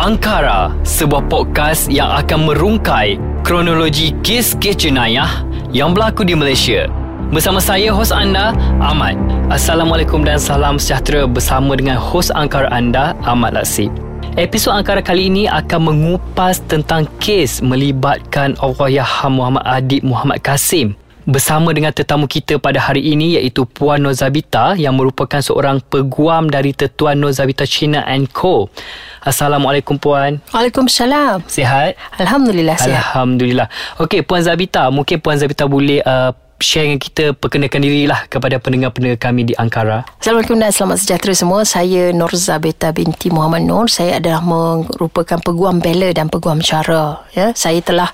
Angkara, sebuah podcast yang akan merungkai kronologi kes-kes jenayah yang berlaku di Malaysia. Bersama saya, hos anda, Ahmad. Assalamualaikum dan salam sejahtera bersama dengan hos Angkara anda, Ahmad Lasib. Episod Angkara kali ini akan mengupas tentang kes melibatkan Allahyarham Muhammad Adib Muhammad Kasim bersama dengan tetamu kita pada hari ini iaitu Puan Nozabita yang merupakan seorang peguam dari Tetuan Nozabita China and Co. Assalamualaikum Puan. Waalaikumsalam. Sihat? Alhamdulillah sihat. Alhamdulillah. Okey Puan Zabita, mungkin Puan Zabita boleh uh, share dengan kita perkenalkan dirilah kepada pendengar-pendengar kami di Ankara. Assalamualaikum dan selamat sejahtera semua. Saya Norza Beta binti Muhammad Nur. Saya adalah merupakan peguam bela dan peguam cara. Ya, saya telah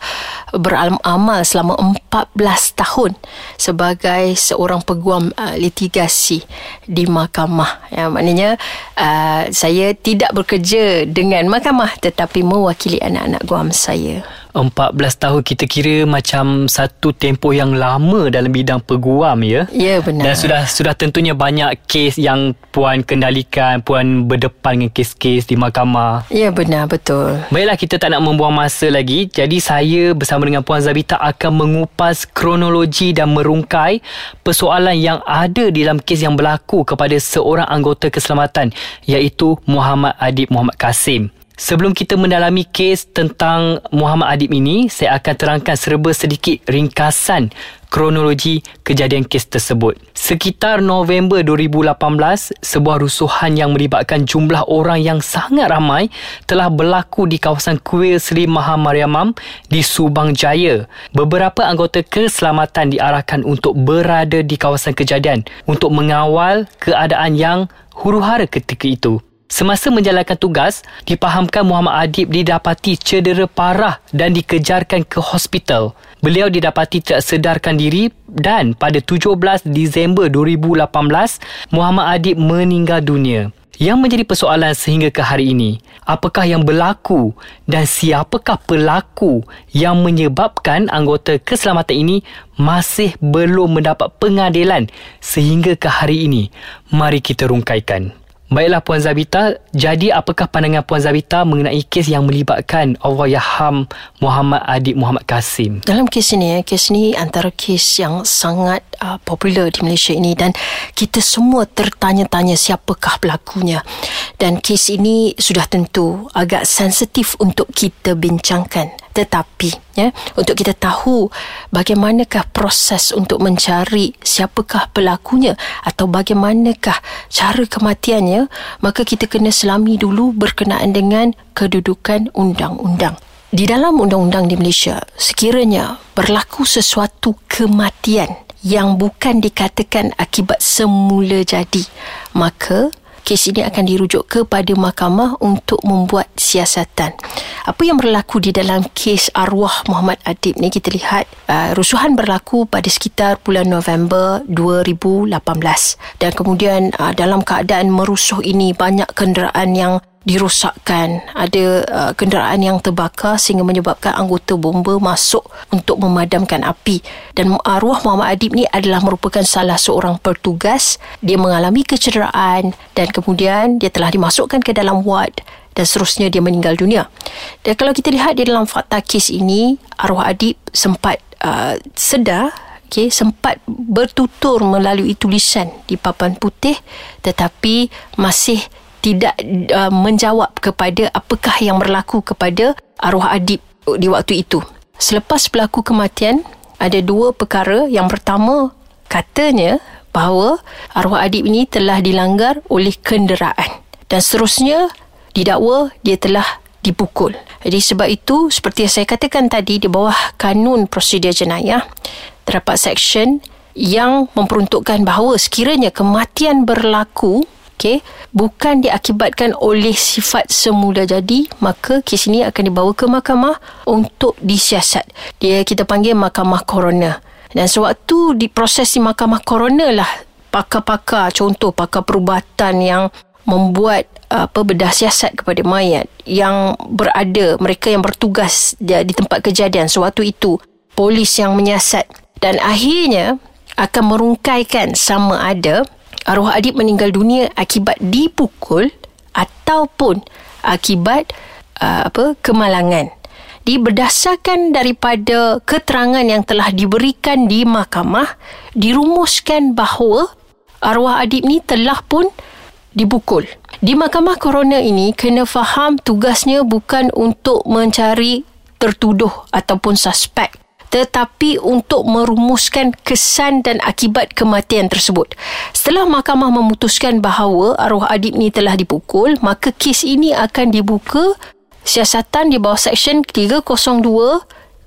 beramal selama 14 tahun sebagai seorang peguam uh, litigasi di mahkamah. Ya, maknanya uh, saya tidak bekerja dengan mahkamah tetapi mewakili anak-anak guam saya. 14 tahun kita kira macam satu tempoh yang lama dalam bidang peguam ya. Ya benar. Dan sudah sudah tentunya banyak kes yang puan kendalikan, puan berdepan dengan kes-kes di mahkamah. Ya benar betul. Baiklah kita tak nak membuang masa lagi. Jadi saya bersama dengan puan Zabita akan mengupas kronologi dan merungkai persoalan yang ada di dalam kes yang berlaku kepada seorang anggota keselamatan iaitu Muhammad Adib Muhammad Kasim. Sebelum kita mendalami kes tentang Muhammad Adib ini, saya akan terangkan serba sedikit ringkasan kronologi kejadian kes tersebut. Sekitar November 2018, sebuah rusuhan yang melibatkan jumlah orang yang sangat ramai telah berlaku di kawasan Kuil Seri Maha Mariamam di Subang Jaya. Beberapa anggota keselamatan diarahkan untuk berada di kawasan kejadian untuk mengawal keadaan yang huru-hara ketika itu. Semasa menjalankan tugas, dipahamkan Muhammad Adib didapati cedera parah dan dikejarkan ke hospital. Beliau didapati tidak sedarkan diri dan pada 17 Disember 2018, Muhammad Adib meninggal dunia. Yang menjadi persoalan sehingga ke hari ini, apakah yang berlaku dan siapakah pelaku yang menyebabkan anggota keselamatan ini masih belum mendapat pengadilan sehingga ke hari ini? Mari kita rungkaikan. Baiklah Puan Zabita, jadi apakah pandangan Puan Zabita mengenai kes yang melibatkan Allahyarham Muhammad Adib Muhammad Kasim? Dalam kes ini, kes ini antara kes yang sangat uh, popular di Malaysia ini dan kita semua tertanya-tanya siapakah pelakunya. Dan kes ini sudah tentu agak sensitif untuk kita bincangkan tetapi ya untuk kita tahu bagaimanakah proses untuk mencari siapakah pelakunya atau bagaimanakah cara kematiannya maka kita kena selami dulu berkenaan dengan kedudukan undang-undang di dalam undang-undang di Malaysia sekiranya berlaku sesuatu kematian yang bukan dikatakan akibat semula jadi maka kes ini akan dirujuk kepada mahkamah untuk membuat siasatan. Apa yang berlaku di dalam kes arwah Muhammad Adib ni? Kita lihat uh, rusuhan berlaku pada sekitar bulan November 2018 dan kemudian uh, dalam keadaan merusuh ini banyak kenderaan yang dirosakkan. Ada uh, kenderaan yang terbakar sehingga menyebabkan anggota bomba masuk untuk memadamkan api. Dan arwah Muhammad Adib ni adalah merupakan salah seorang petugas. Dia mengalami kecederaan dan kemudian dia telah dimasukkan ke dalam ward dan seterusnya dia meninggal dunia. Dan kalau kita lihat di dalam fakta kes ini arwah Adib sempat uh, sedar Okay, sempat bertutur melalui tulisan di papan putih tetapi masih tidak uh, menjawab kepada apakah yang berlaku kepada arwah adib di waktu itu. Selepas berlaku kematian, ada dua perkara. Yang pertama, katanya bahawa arwah adib ini telah dilanggar oleh kenderaan. Dan seterusnya, didakwa dia telah dipukul. Jadi sebab itu, seperti yang saya katakan tadi, di bawah kanun prosedur jenayah, terdapat seksyen yang memperuntukkan bahawa sekiranya kematian berlaku okay, bukan diakibatkan oleh sifat semula jadi maka kes ini akan dibawa ke mahkamah untuk disiasat. Dia kita panggil mahkamah coroner dan sewaktu diproses di mahkamah coroner lah pakar-pakar contoh pakar perubatan yang membuat apa bedah siasat kepada mayat yang berada mereka yang bertugas di tempat kejadian sewaktu itu polis yang menyiasat. Dan akhirnya akan merungkaikan sama ada arwah adib meninggal dunia akibat dipukul ataupun akibat uh, apa kemalangan. Di berdasarkan daripada keterangan yang telah diberikan di mahkamah dirumuskan bahawa arwah adib ni telah pun dipukul. Di mahkamah coroner ini kena faham tugasnya bukan untuk mencari tertuduh ataupun suspek tetapi untuk merumuskan kesan dan akibat kematian tersebut. Setelah mahkamah memutuskan bahawa arwah adib ni telah dipukul, maka kes ini akan dibuka siasatan di bawah Seksyen 302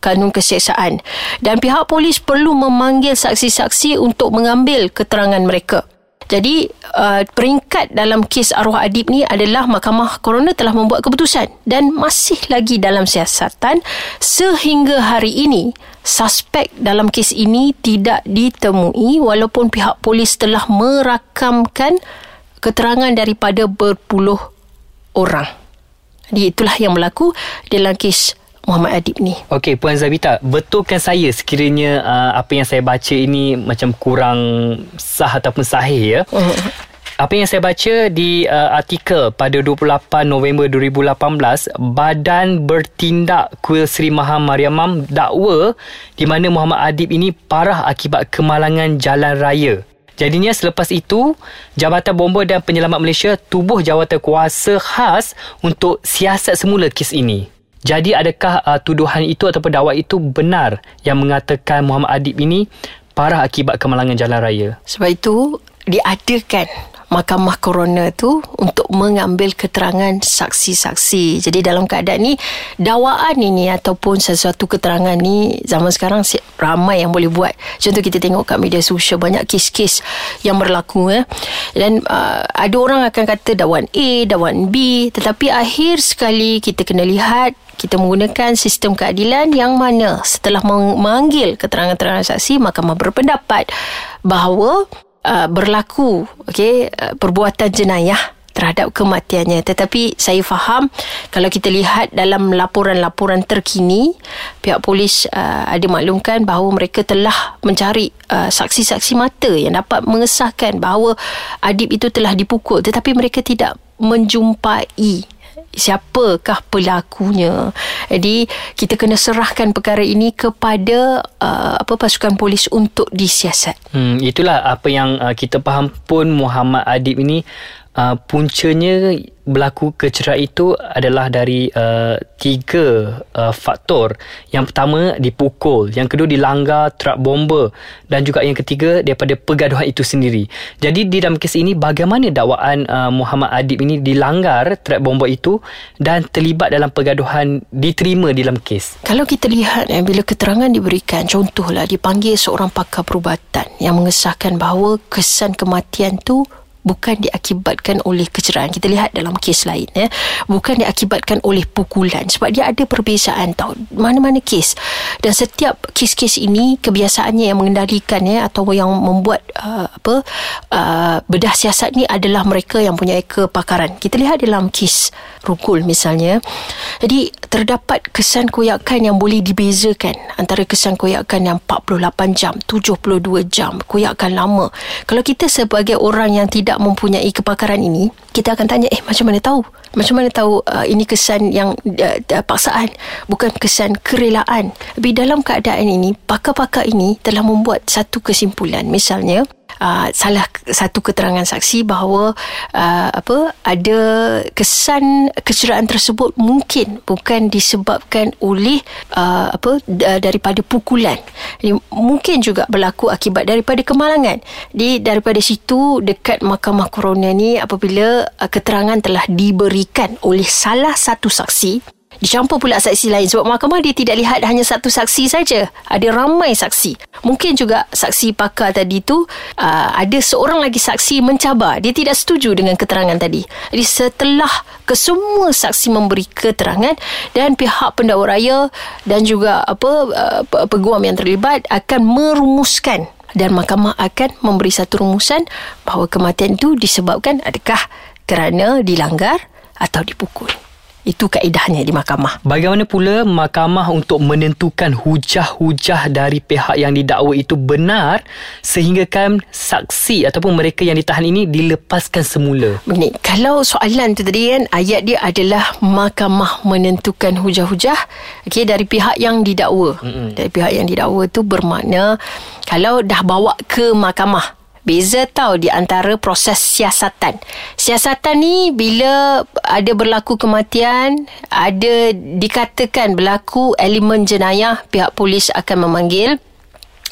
Kanun Kesiasaan dan pihak polis perlu memanggil saksi-saksi untuk mengambil keterangan mereka. Jadi uh, peringkat dalam kes arwah adib ni adalah mahkamah coroner telah membuat keputusan dan masih lagi dalam siasatan sehingga hari ini suspek dalam kes ini tidak ditemui walaupun pihak polis telah merakamkan keterangan daripada berpuluh orang. Jadi itulah yang berlaku dalam kes Muhammad Adib ni. Okey, Puan Zabita, betulkan saya sekiranya uh, apa yang saya baca ini macam kurang sah ataupun sahih ya? Uh-huh. Apa yang saya baca di uh, artikel pada 28 November 2018, Badan Bertindak Kuil Sri Maha Mariamam dakwa di mana Muhammad Adib ini parah akibat kemalangan jalan raya. Jadinya selepas itu, Jabatan Bomba dan Penyelamat Malaysia tubuh jawatan kuasa khas untuk siasat semula kes ini. Jadi adakah uh, tuduhan itu ataupun dakwah itu benar yang mengatakan Muhammad Adib ini parah akibat kemalangan jalan raya? Sebab itu diadakan mahkamah coroner tu untuk mengambil keterangan saksi-saksi. Jadi dalam keadaan ni dakwaan ini ataupun sesuatu keterangan ni zaman sekarang ramai yang boleh buat. Contoh kita tengok kat media sosial banyak kes-kes yang berlaku eh. Dan uh, ada orang akan kata dakwaan A, dakwaan B tetapi akhir sekali kita kena lihat kita menggunakan sistem keadilan yang mana setelah memanggil keterangan-keterangan saksi mahkamah berpendapat bahawa uh, berlaku okey uh, perbuatan jenayah terhadap kematiannya. Tetapi saya faham kalau kita lihat dalam laporan-laporan terkini pihak polis uh, ada maklumkan bahawa mereka telah mencari uh, saksi-saksi mata yang dapat mengesahkan bahawa adib itu telah dipukul. Tetapi mereka tidak menjumpai siapakah pelakunya. Jadi kita kena serahkan perkara ini kepada uh, apa pasukan polis untuk disiasat. Hmm itulah apa yang uh, kita faham pun Muhammad Adib ini uh, puncanya berlaku kecederaan itu adalah dari uh, tiga uh, faktor. Yang pertama dipukul, yang kedua dilanggar truk bomba dan juga yang ketiga daripada pergaduhan itu sendiri. Jadi di dalam kes ini bagaimana dakwaan uh, Muhammad Adib ini dilanggar truk bomba itu dan terlibat dalam pergaduhan diterima di dalam kes? Kalau kita lihat eh, bila keterangan diberikan, contohlah dipanggil seorang pakar perubatan yang mengesahkan bahawa kesan kematian tu bukan diakibatkan oleh kecerahan. Kita lihat dalam kes lain ya bukan diakibatkan oleh pukulan sebab dia ada perbezaan tahu mana-mana kes. Dan setiap kes-kes ini kebiasaannya yang mengendalikan ya atau yang membuat uh, apa uh, bedah siasat ni adalah mereka yang punya kepakaran. Kita lihat dalam kes rukul misalnya. Jadi terdapat kesan koyakan yang boleh dibezakan antara kesan koyakan yang 48 jam 72 jam koyakan lama kalau kita sebagai orang yang tidak mempunyai kepakaran ini, kita akan tanya, eh macam mana tahu? Macam mana tahu uh, ini kesan yang uh, paksaan, bukan kesan kerelaan. Tapi dalam keadaan ini, pakar-pakar ini telah membuat satu kesimpulan. Misalnya, uh, salah satu keterangan saksi bahawa uh, apa ada kesan kecederaan tersebut mungkin bukan disebabkan oleh uh, apa uh, daripada pukulan. Mungkin juga berlaku akibat daripada kemalangan. Di daripada situ dekat mahkamah coroner ni apabila uh, keterangan telah diberikan oleh salah satu saksi Dicampur pula saksi lain sebab mahkamah dia tidak lihat hanya satu saksi saja. Ada ramai saksi. Mungkin juga saksi pakar tadi tu uh, ada seorang lagi saksi mencabar. Dia tidak setuju dengan keterangan tadi. Jadi setelah kesemua saksi memberi keterangan dan pihak pendakwa raya dan juga apa uh, peguam yang terlibat akan merumuskan dan mahkamah akan memberi satu rumusan bahawa kematian itu disebabkan adakah kerana dilanggar atau dipukul. Itu kaedahnya di mahkamah. Bagaimana pula mahkamah untuk menentukan hujah-hujah dari pihak yang didakwa itu benar sehingga kan saksi ataupun mereka yang ditahan ini dilepaskan semula? Begini, kalau soalan tu tadi kan ayat dia adalah mahkamah menentukan hujah-hujah okay, dari pihak yang didakwa. Mm-hmm. Dari pihak yang didakwa tu bermakna kalau dah bawa ke mahkamah Beza tau di antara proses siasatan. Siasatan ni bila ada berlaku kematian, ada dikatakan berlaku elemen jenayah, pihak polis akan memanggil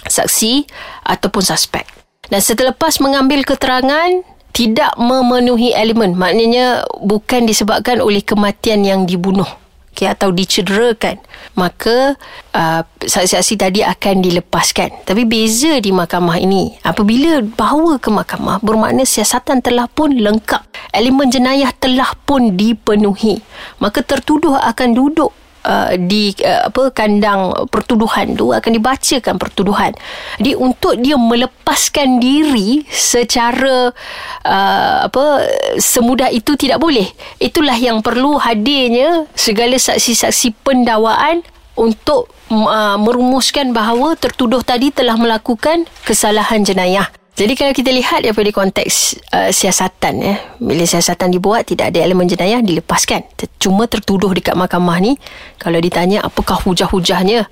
saksi ataupun suspek. Dan selepas mengambil keterangan, tidak memenuhi elemen. Maknanya bukan disebabkan oleh kematian yang dibunuh okay, atau dicederakan maka uh, saksi-saksi tadi akan dilepaskan. Tapi beza di mahkamah ini apabila bawa ke mahkamah bermakna siasatan telah pun lengkap. Elemen jenayah telah pun dipenuhi. Maka tertuduh akan duduk uh, di uh, apa kandang pertuduhan tu akan dibacakan pertuduhan. Jadi untuk dia melepaskan diri secara uh, apa semudah itu tidak boleh. Itulah yang perlu hadirnya segala saksi-saksi pendawaan untuk uh, merumuskan bahawa tertuduh tadi telah melakukan kesalahan jenayah. Jadi kalau kita lihat daripada konteks uh, siasatan ya, bila siasatan dibuat tidak ada elemen jenayah dilepaskan. Cuma tertuduh dekat mahkamah ni kalau ditanya apakah hujah-hujahnya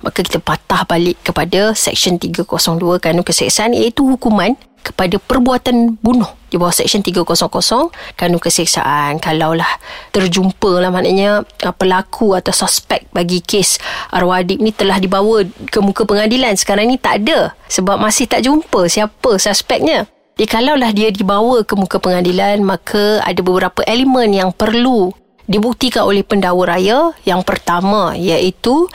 maka kita patah balik kepada seksyen 302 kanun keseksaan iaitu hukuman kepada perbuatan bunuh di bawah Seksyen 300 kanun keseksaan kalaulah terjumpa lah maknanya uh, pelaku atau suspek bagi kes arwah adik ni telah dibawa ke muka pengadilan. Sekarang ni tak ada sebab masih tak jumpa siapa suspeknya. Jadi kalaulah dia dibawa ke muka pengadilan maka ada beberapa elemen yang perlu dibuktikan oleh pendakwa raya. Yang pertama iaitu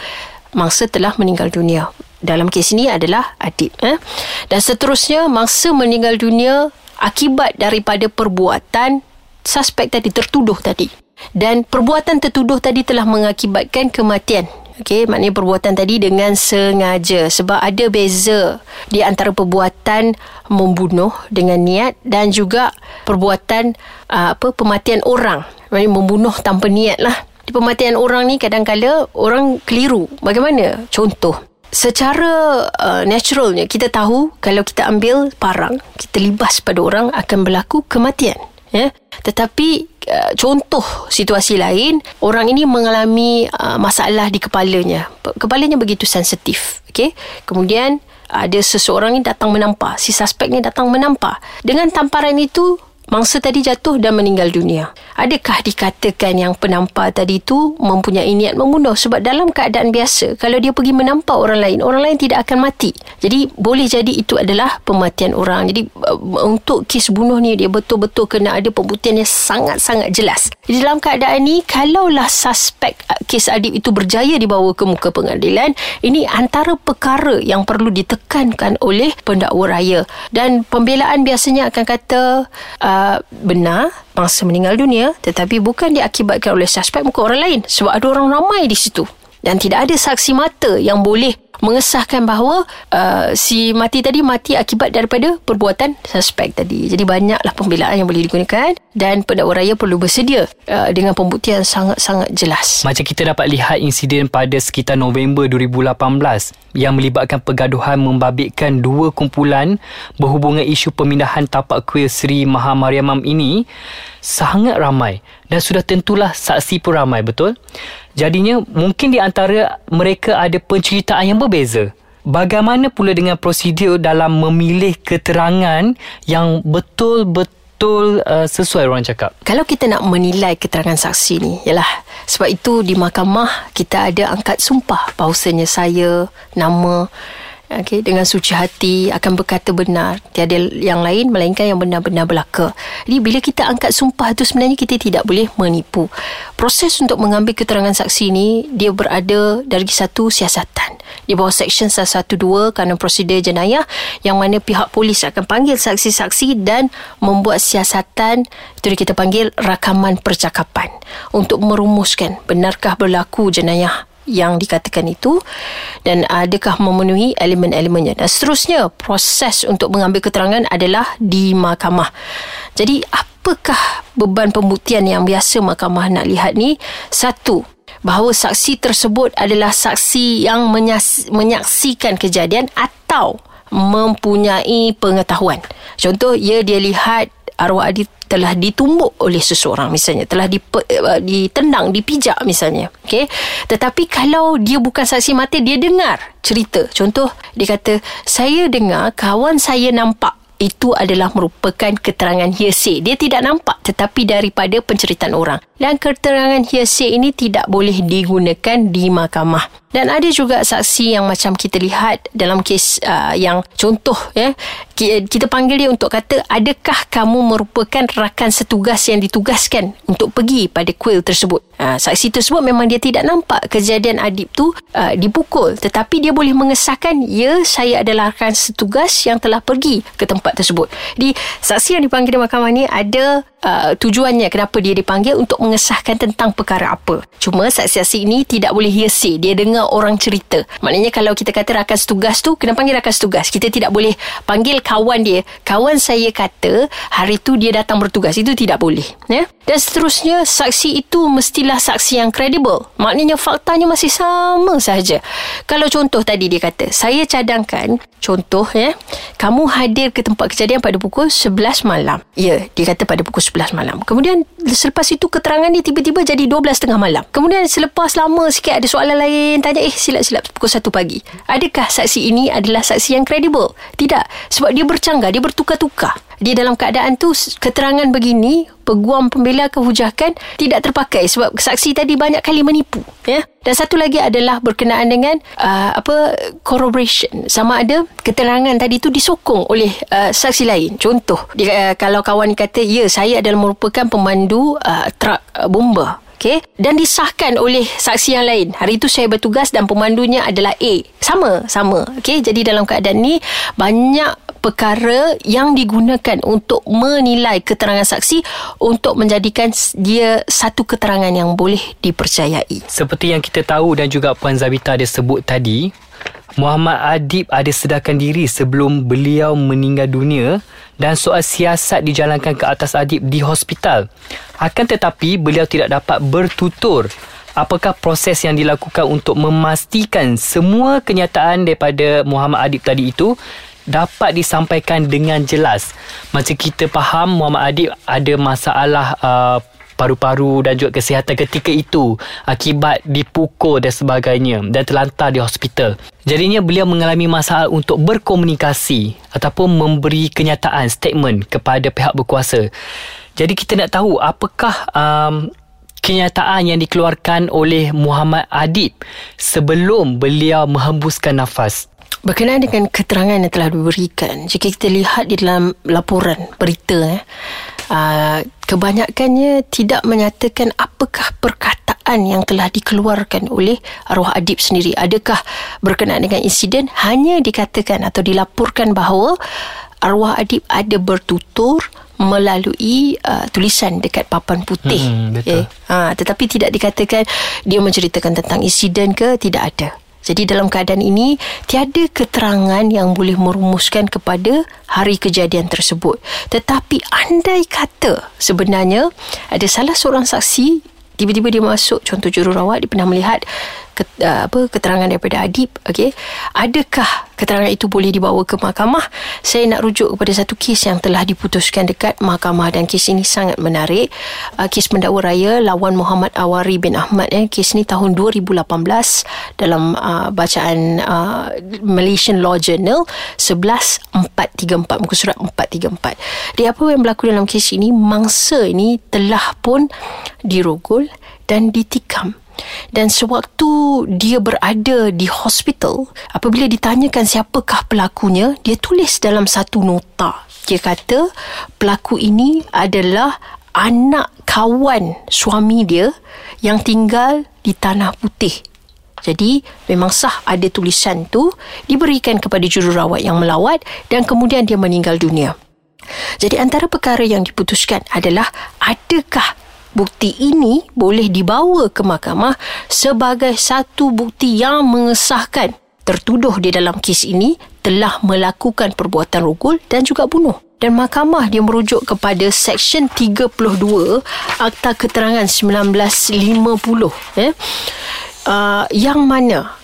mangsa telah meninggal dunia. Dalam kes ini adalah adik eh? dan seterusnya mangsa meninggal dunia akibat daripada perbuatan suspek tadi tertuduh tadi dan perbuatan tertuduh tadi telah mengakibatkan kematian Okey, maknanya perbuatan tadi dengan sengaja sebab ada beza di antara perbuatan membunuh dengan niat dan juga perbuatan uh, apa pematian orang. Maknanya membunuh tanpa niat lah. Di pematian orang ni kadang-kala orang keliru. Bagaimana? Contoh, secara uh, naturalnya kita tahu kalau kita ambil parang kita libas pada orang akan berlaku kematian ya. Tetapi uh, contoh situasi lain orang ini mengalami uh, masalah di kepalanya. Kepalanya begitu sensitif okey? Kemudian ada seseorang ini datang menampak si suspek ni datang menampak. Dengan tamparan itu mangsa tadi jatuh dan meninggal dunia. Adakah dikatakan yang penampar tadi itu mempunyai niat membunuh? Sebab dalam keadaan biasa, kalau dia pergi menampak orang lain, orang lain tidak akan mati. Jadi, boleh jadi itu adalah pematian orang. Jadi, uh, untuk kes bunuh ni, dia betul-betul kena ada pembuktian yang sangat-sangat jelas. Jadi, dalam keadaan ni, kalaulah suspek uh, kes adib itu berjaya dibawa ke muka pengadilan, ini antara perkara yang perlu ditekankan oleh pendakwa raya. Dan pembelaan biasanya akan kata, benar mangsa meninggal dunia tetapi bukan diakibatkan oleh suspek bukan orang lain. Sebab ada orang ramai di situ. Dan tidak ada saksi mata yang boleh mengesahkan bahawa uh, si mati tadi mati akibat daripada perbuatan suspek tadi. Jadi banyaklah pembelaan yang boleh digunakan dan pendakwa raya perlu bersedia uh, dengan pembuktian sangat-sangat jelas. Macam kita dapat lihat insiden pada sekitar November 2018 yang melibatkan pergaduhan membabitkan dua kumpulan berhubungan isu pemindahan tapak kuil Sri Maha Mariamam ini sangat ramai dan sudah tentulah saksi pun ramai betul Jadinya mungkin di antara mereka ada penceritaan yang berbeza. Bagaimana pula dengan prosedur dalam memilih keterangan yang betul-betul uh, sesuai orang cakap? Kalau kita nak menilai keterangan saksi ni, yalah sebab itu di mahkamah kita ada angkat sumpah bahawasanya saya nama okay, dengan suci hati akan berkata benar. Tiada yang lain melainkan yang benar-benar belaka. Jadi bila kita angkat sumpah itu sebenarnya kita tidak boleh menipu. Proses untuk mengambil keterangan saksi ini dia berada dari satu siasatan. Di bawah seksyen 112 kanun prosedur jenayah yang mana pihak polis akan panggil saksi-saksi dan membuat siasatan. Itu kita panggil rakaman percakapan. Untuk merumuskan benarkah berlaku jenayah yang dikatakan itu dan adakah memenuhi elemen-elemennya. Dan seterusnya proses untuk mengambil keterangan adalah di mahkamah. Jadi apakah beban pembuktian yang biasa mahkamah nak lihat ni? Satu bahawa saksi tersebut adalah saksi yang menyas- menyaksikan kejadian atau mempunyai pengetahuan. Contoh, ya dia lihat arwah Adi telah ditumbuk oleh seseorang misalnya telah dipe, uh, ditendang dipijak misalnya okey tetapi kalau dia bukan saksi mata dia dengar cerita contoh dia kata saya dengar kawan saya nampak itu adalah merupakan keterangan hearsay. Dia tidak nampak tetapi daripada penceritaan orang. Dan keterangan hearsay ini tidak boleh digunakan di mahkamah. Dan ada juga saksi yang macam kita lihat dalam kes uh, yang contoh ya kita panggil dia untuk kata adakah kamu merupakan rakan setugas yang ditugaskan untuk pergi pada kuil tersebut. Uh, saksi tersebut memang dia tidak nampak kejadian adib tu uh, dipukul tetapi dia boleh mengesahkan ya saya adalah rakan setugas yang telah pergi ke tempat tersebut. Jadi saksi yang dipanggil di mahkamah ni ada uh, tujuannya kenapa dia dipanggil untuk mengesahkan tentang perkara apa. Cuma saksi-saksi ini tidak boleh hearsay. Dia dengar orang cerita. Maknanya kalau kita kata rakan setugas tu, kena panggil rakan setugas. Kita tidak boleh panggil kawan dia. Kawan saya kata hari tu dia datang bertugas. Itu tidak boleh. Ya? Dan seterusnya, saksi itu mestilah saksi yang kredibel. Maknanya faktanya masih sama sahaja. Kalau contoh tadi dia kata, saya cadangkan, contoh ya, kamu hadir ke tempat kejadian pada pukul 11 malam. Ya, dia kata pada pukul 11 malam. Kemudian selepas itu keterangan dia tiba-tiba jadi 12 tengah malam. Kemudian selepas lama sikit ada soalan lain tanya eh silap-silap pukul 1 pagi. Adakah saksi ini adalah saksi yang kredibel? Tidak. Sebab dia bercanggah, dia bertukar-tukar. Dia dalam keadaan tu keterangan begini peguam pembela kehujahkan tidak terpakai sebab saksi tadi banyak kali menipu ya dan satu lagi adalah berkenaan dengan uh, apa corroboration sama ada keterangan tadi tu disokong oleh uh, saksi lain contoh dia, uh, kalau kawan kata ya saya adalah merupakan pemandu uh, truk uh, bomba Okay. Dan disahkan oleh saksi yang lain. Hari itu saya bertugas dan pemandunya adalah A. Sama, sama. Okay. Jadi dalam keadaan ni banyak perkara yang digunakan untuk menilai keterangan saksi untuk menjadikan dia satu keterangan yang boleh dipercayai. Seperti yang kita tahu dan juga Puan Zabita ada sebut tadi, Muhammad Adib ada sedarkan diri sebelum beliau meninggal dunia dan soal siasat dijalankan ke atas Adib di hospital. Akan tetapi beliau tidak dapat bertutur apakah proses yang dilakukan untuk memastikan semua kenyataan daripada Muhammad Adib tadi itu dapat disampaikan dengan jelas. Macam kita faham Muhammad Adib ada masalah uh, paru-paru dan juga kesihatan ketika itu akibat dipukul dan sebagainya dan terlantar di hospital. Jadinya beliau mengalami masalah untuk berkomunikasi ataupun memberi kenyataan statement kepada pihak berkuasa. Jadi kita nak tahu apakah um, kenyataan yang dikeluarkan oleh Muhammad Adib sebelum beliau menghembuskan nafas. Berkenaan dengan keterangan yang telah diberikan, jika kita lihat di dalam laporan berita, eh, uh, kebanyakannya tidak menyatakan apakah perkataan yang telah dikeluarkan oleh arwah adib sendiri. Adakah berkenaan dengan insiden hanya dikatakan atau dilaporkan bahawa arwah adib ada bertutur melalui uh, tulisan dekat papan putih. Hmm, betul. Okay. Ha, tetapi tidak dikatakan dia menceritakan tentang insiden ke tidak ada. Jadi dalam keadaan ini tiada keterangan yang boleh merumuskan kepada hari kejadian tersebut. Tetapi andai kata sebenarnya ada salah seorang saksi tiba-tiba dia masuk contoh jururawat dia pernah melihat ket, uh, apa keterangan daripada adib okey? Adakah keterangan itu boleh dibawa ke mahkamah? Saya nak rujuk kepada satu kes yang telah diputuskan dekat mahkamah dan kes ini sangat menarik. Uh, kes mendakwa raya lawan Muhammad Awari bin Ahmad eh. Kes ini tahun 2018 dalam uh, bacaan uh, Malaysian Law Journal 11434 muka surat 434 dia apa yang berlaku dalam kes ini? Mangsa ini telah pun dirogol dan ditikam dan sewaktu dia berada di hospital apabila ditanyakan siapakah pelakunya dia tulis dalam satu nota dia kata pelaku ini adalah anak kawan suami dia yang tinggal di tanah putih jadi memang sah ada tulisan tu diberikan kepada jururawat yang melawat dan kemudian dia meninggal dunia. Jadi antara perkara yang diputuskan adalah adakah bukti ini boleh dibawa ke mahkamah sebagai satu bukti yang mengesahkan tertuduh di dalam kes ini telah melakukan perbuatan rogol dan juga bunuh. dan mahkamah dia merujuk kepada Seksyen 32 Akta Keterangan 1950 eh? uh, yang mana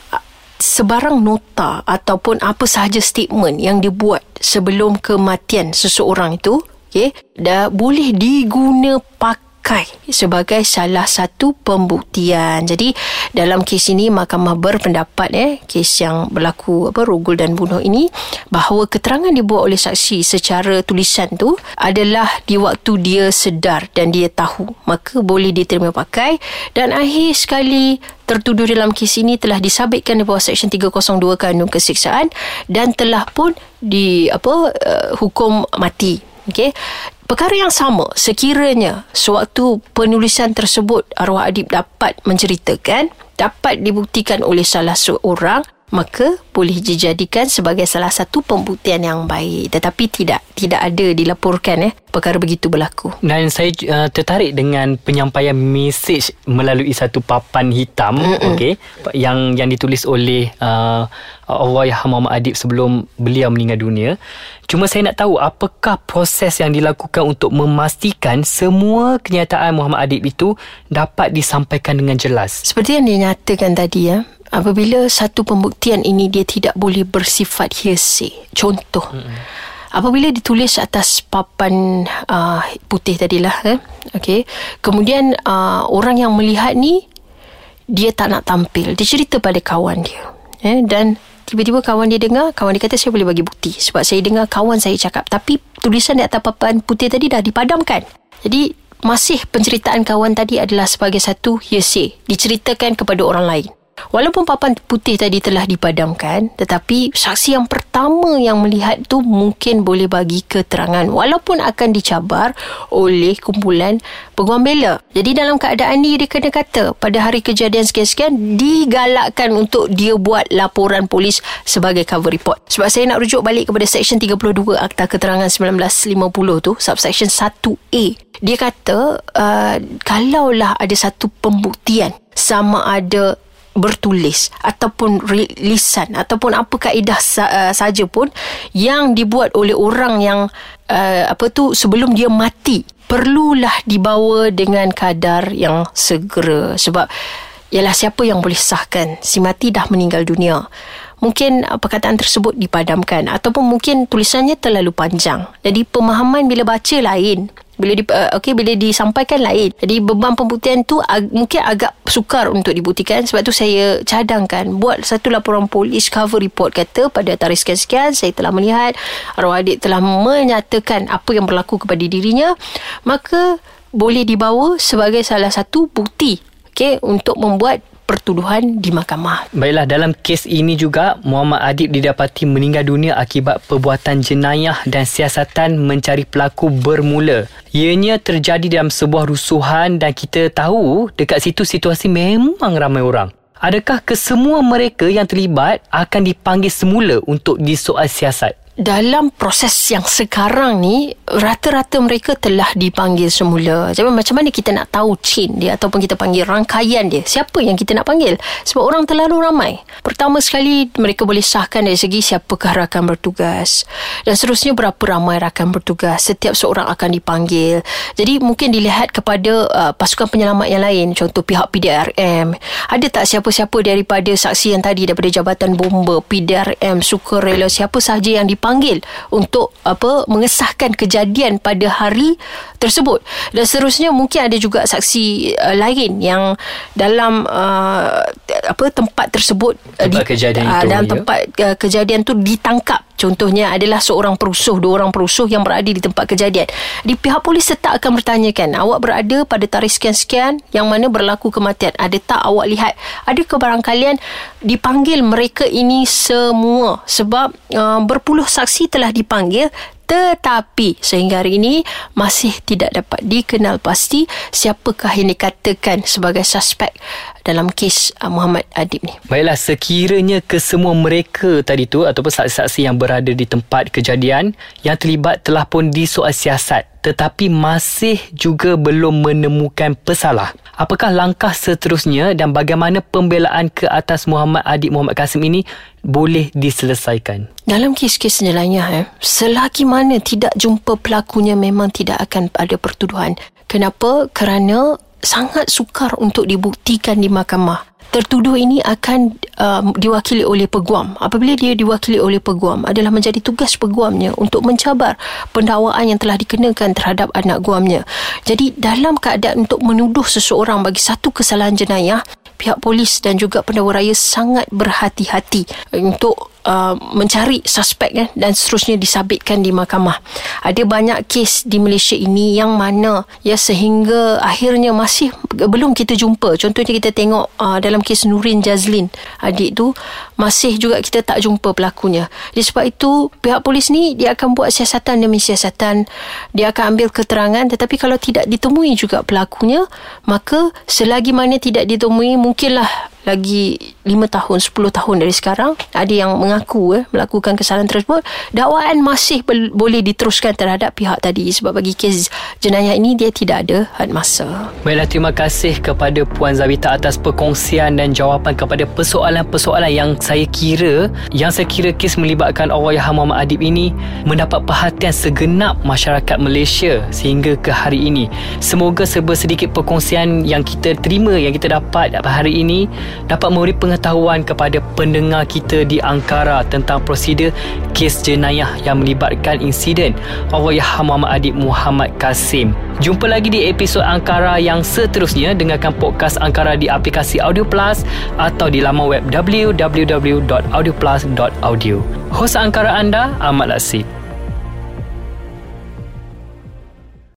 sebarang nota ataupun apa sahaja statement yang dibuat sebelum kematian seseorang itu okay, dah boleh diguna pakai dipakai sebagai salah satu pembuktian. Jadi dalam kes ini mahkamah berpendapat eh kes yang berlaku apa rogol dan bunuh ini bahawa keterangan dibuat oleh saksi secara tulisan tu adalah di waktu dia sedar dan dia tahu maka boleh diterima pakai dan akhir sekali tertuduh dalam kes ini telah disabitkan di bawah Seksyen 302 Kanun Keseksaan dan telah pun di apa uh, hukum mati. Okey. Perkara yang sama sekiranya sewaktu penulisan tersebut arwah adib dapat menceritakan dapat dibuktikan oleh salah seorang maka boleh dijadikan sebagai salah satu pembuktian yang baik. Tetapi tidak tidak ada dilaporkan eh perkara begitu berlaku. Dan saya uh, tertarik dengan penyampaian mesej melalui satu papan hitam okey yang yang ditulis oleh uh, Allah Muhammad Adib sebelum beliau meninggal dunia. Cuma saya nak tahu apakah proses yang dilakukan untuk memastikan semua kenyataan Muhammad Adib itu dapat disampaikan dengan jelas? Seperti yang dinyatakan tadi ya apabila satu pembuktian ini dia tidak boleh bersifat hearsay contoh. Mm-hmm. apabila ditulis atas papan uh, putih tadilah eh okey. Kemudian uh, orang yang melihat ni dia tak nak tampil. Dia cerita pada kawan dia eh dan tiba-tiba kawan dia dengar kawan dia kata saya boleh bagi bukti sebab saya dengar kawan saya cakap. Tapi tulisan di atas papan putih tadi dah dipadamkan. Jadi masih penceritaan kawan tadi adalah sebagai satu hearsay diceritakan kepada orang lain Walaupun papan putih tadi telah dipadamkan tetapi saksi yang pertama yang melihat tu mungkin boleh bagi keterangan walaupun akan dicabar oleh kumpulan peguam bela. Jadi dalam keadaan ni dia kena kata pada hari kejadian sekian-sekian digalakkan untuk dia buat laporan polis sebagai cover report. Sebab saya nak rujuk balik kepada Seksyen 32 Akta Keterangan 1950 tu subsection 1A. Dia kata uh, kalaulah ada satu pembuktian sama ada bertulis ataupun lisan ataupun apa kaedah uh, saja pun yang dibuat oleh orang yang uh, apa tu sebelum dia mati perlulah dibawa dengan kadar yang segera. Sebab ialah siapa yang boleh sahkan si mati dah meninggal dunia? Mungkin uh, perkataan tersebut dipadamkan ataupun mungkin tulisannya terlalu panjang. Jadi pemahaman bila baca lain bila di, uh, okay, bila disampaikan lain. Jadi beban pembuktian tu ag- mungkin agak sukar untuk dibuktikan. Sebab tu saya cadangkan buat satu laporan polis cover report kata pada tarikh sekian-sekian saya telah melihat arwah adik telah menyatakan apa yang berlaku kepada dirinya. Maka boleh dibawa sebagai salah satu bukti okay, untuk membuat pertuduhan di mahkamah. Baiklah, dalam kes ini juga Muhammad Adib didapati meninggal dunia akibat perbuatan jenayah dan siasatan mencari pelaku bermula. Ianya terjadi dalam sebuah rusuhan dan kita tahu dekat situ situasi memang ramai orang. Adakah kesemua mereka yang terlibat akan dipanggil semula untuk disoal siasat? Dalam proses yang sekarang ni rata-rata mereka telah dipanggil semula. Jadi macam mana kita nak tahu chain dia ataupun kita panggil rangkaian dia? Siapa yang kita nak panggil? Sebab orang terlalu ramai. Pertama sekali mereka boleh sahkan dari segi siapakah rakan bertugas dan seterusnya berapa ramai rakan bertugas. Setiap seorang akan dipanggil. Jadi mungkin dilihat kepada uh, pasukan penyelamat yang lain contoh pihak PDRM. Ada tak siapa-siapa daripada saksi yang tadi daripada Jabatan Bomba, PDRM, Sukarela siapa sahaja yang dipanggil dipanggil untuk apa mengesahkan kejadian pada hari tersebut dan seterusnya mungkin ada juga saksi uh, lain yang dalam uh, apa tempat tersebut uh, tempat di, kejadian uh, itu dalam ya? tempat uh, kejadian tu ditangkap Contohnya adalah seorang perusuh, dua orang perusuh yang berada di tempat kejadian. Di pihak polis tetap akan bertanyakan, awak berada pada tarikh sekian-sekian yang mana berlaku kematian. Ada tak awak lihat? Ada ke barang kalian dipanggil mereka ini semua? Sebab uh, berpuluh saksi telah dipanggil tetapi sehingga hari ini masih tidak dapat dikenal pasti siapakah yang dikatakan sebagai suspek dalam kes uh, Muhammad Adib ni. Baiklah sekiranya kesemua mereka tadi tu ataupun saksi-saksi yang berada di tempat kejadian yang terlibat telah pun disoal siasat tetapi masih juga belum menemukan pesalah. Apakah langkah seterusnya dan bagaimana pembelaan ke atas Muhammad Adib Muhammad Kasim ini boleh diselesaikan? Dalam kes-kes senyelanya, eh, selagi mana tidak jumpa pelakunya memang tidak akan ada pertuduhan. Kenapa? Kerana sangat sukar untuk dibuktikan di mahkamah tertuduh ini akan um, diwakili oleh peguam. Apabila dia diwakili oleh peguam adalah menjadi tugas peguamnya untuk mencabar pendakwaan yang telah dikenakan terhadap anak guamnya. Jadi dalam keadaan untuk menuduh seseorang bagi satu kesalahan jenayah, pihak polis dan juga pendakwa raya sangat berhati-hati untuk Uh, mencari suspek kan dan seterusnya disabitkan di mahkamah. Ada banyak kes di Malaysia ini yang mana ya sehingga akhirnya masih belum kita jumpa. Contohnya kita tengok uh, dalam kes Nurin Jazlin adik tu masih juga kita tak jumpa pelakunya. Jadi sebab itu pihak polis ni dia akan buat siasatan demi siasatan. Dia akan ambil keterangan tetapi kalau tidak ditemui juga pelakunya maka selagi mana tidak ditemui mungkinlah lagi 5 tahun 10 tahun dari sekarang ada yang mengaku eh, melakukan kesalahan tersebut. Dakwaan masih boleh diteruskan terhadap pihak tadi sebab bagi kes jenayah ini dia tidak ada had masa. Baiklah terima kasih kepada Puan Zabita atas perkongsian dan jawapan kepada persoalan-persoalan yang saya kira yang saya kira kes melibatkan Allahyarham Muhammad Adib ini mendapat perhatian segenap masyarakat Malaysia sehingga ke hari ini. Semoga serba sedikit perkongsian yang kita terima yang kita dapat hari ini dapat memberi pengetahuan kepada pendengar kita di Ankara tentang prosedur kes jenayah yang melibatkan insiden Allahyarham Muhammad Adib Muhammad Kasim. Jumpa lagi di episod Ankara yang seterusnya dengarkan podcast Ankara di aplikasi Audio Plus atau di laman web www.audioplus.audio. Hos Ankara anda Ahmad Lasib.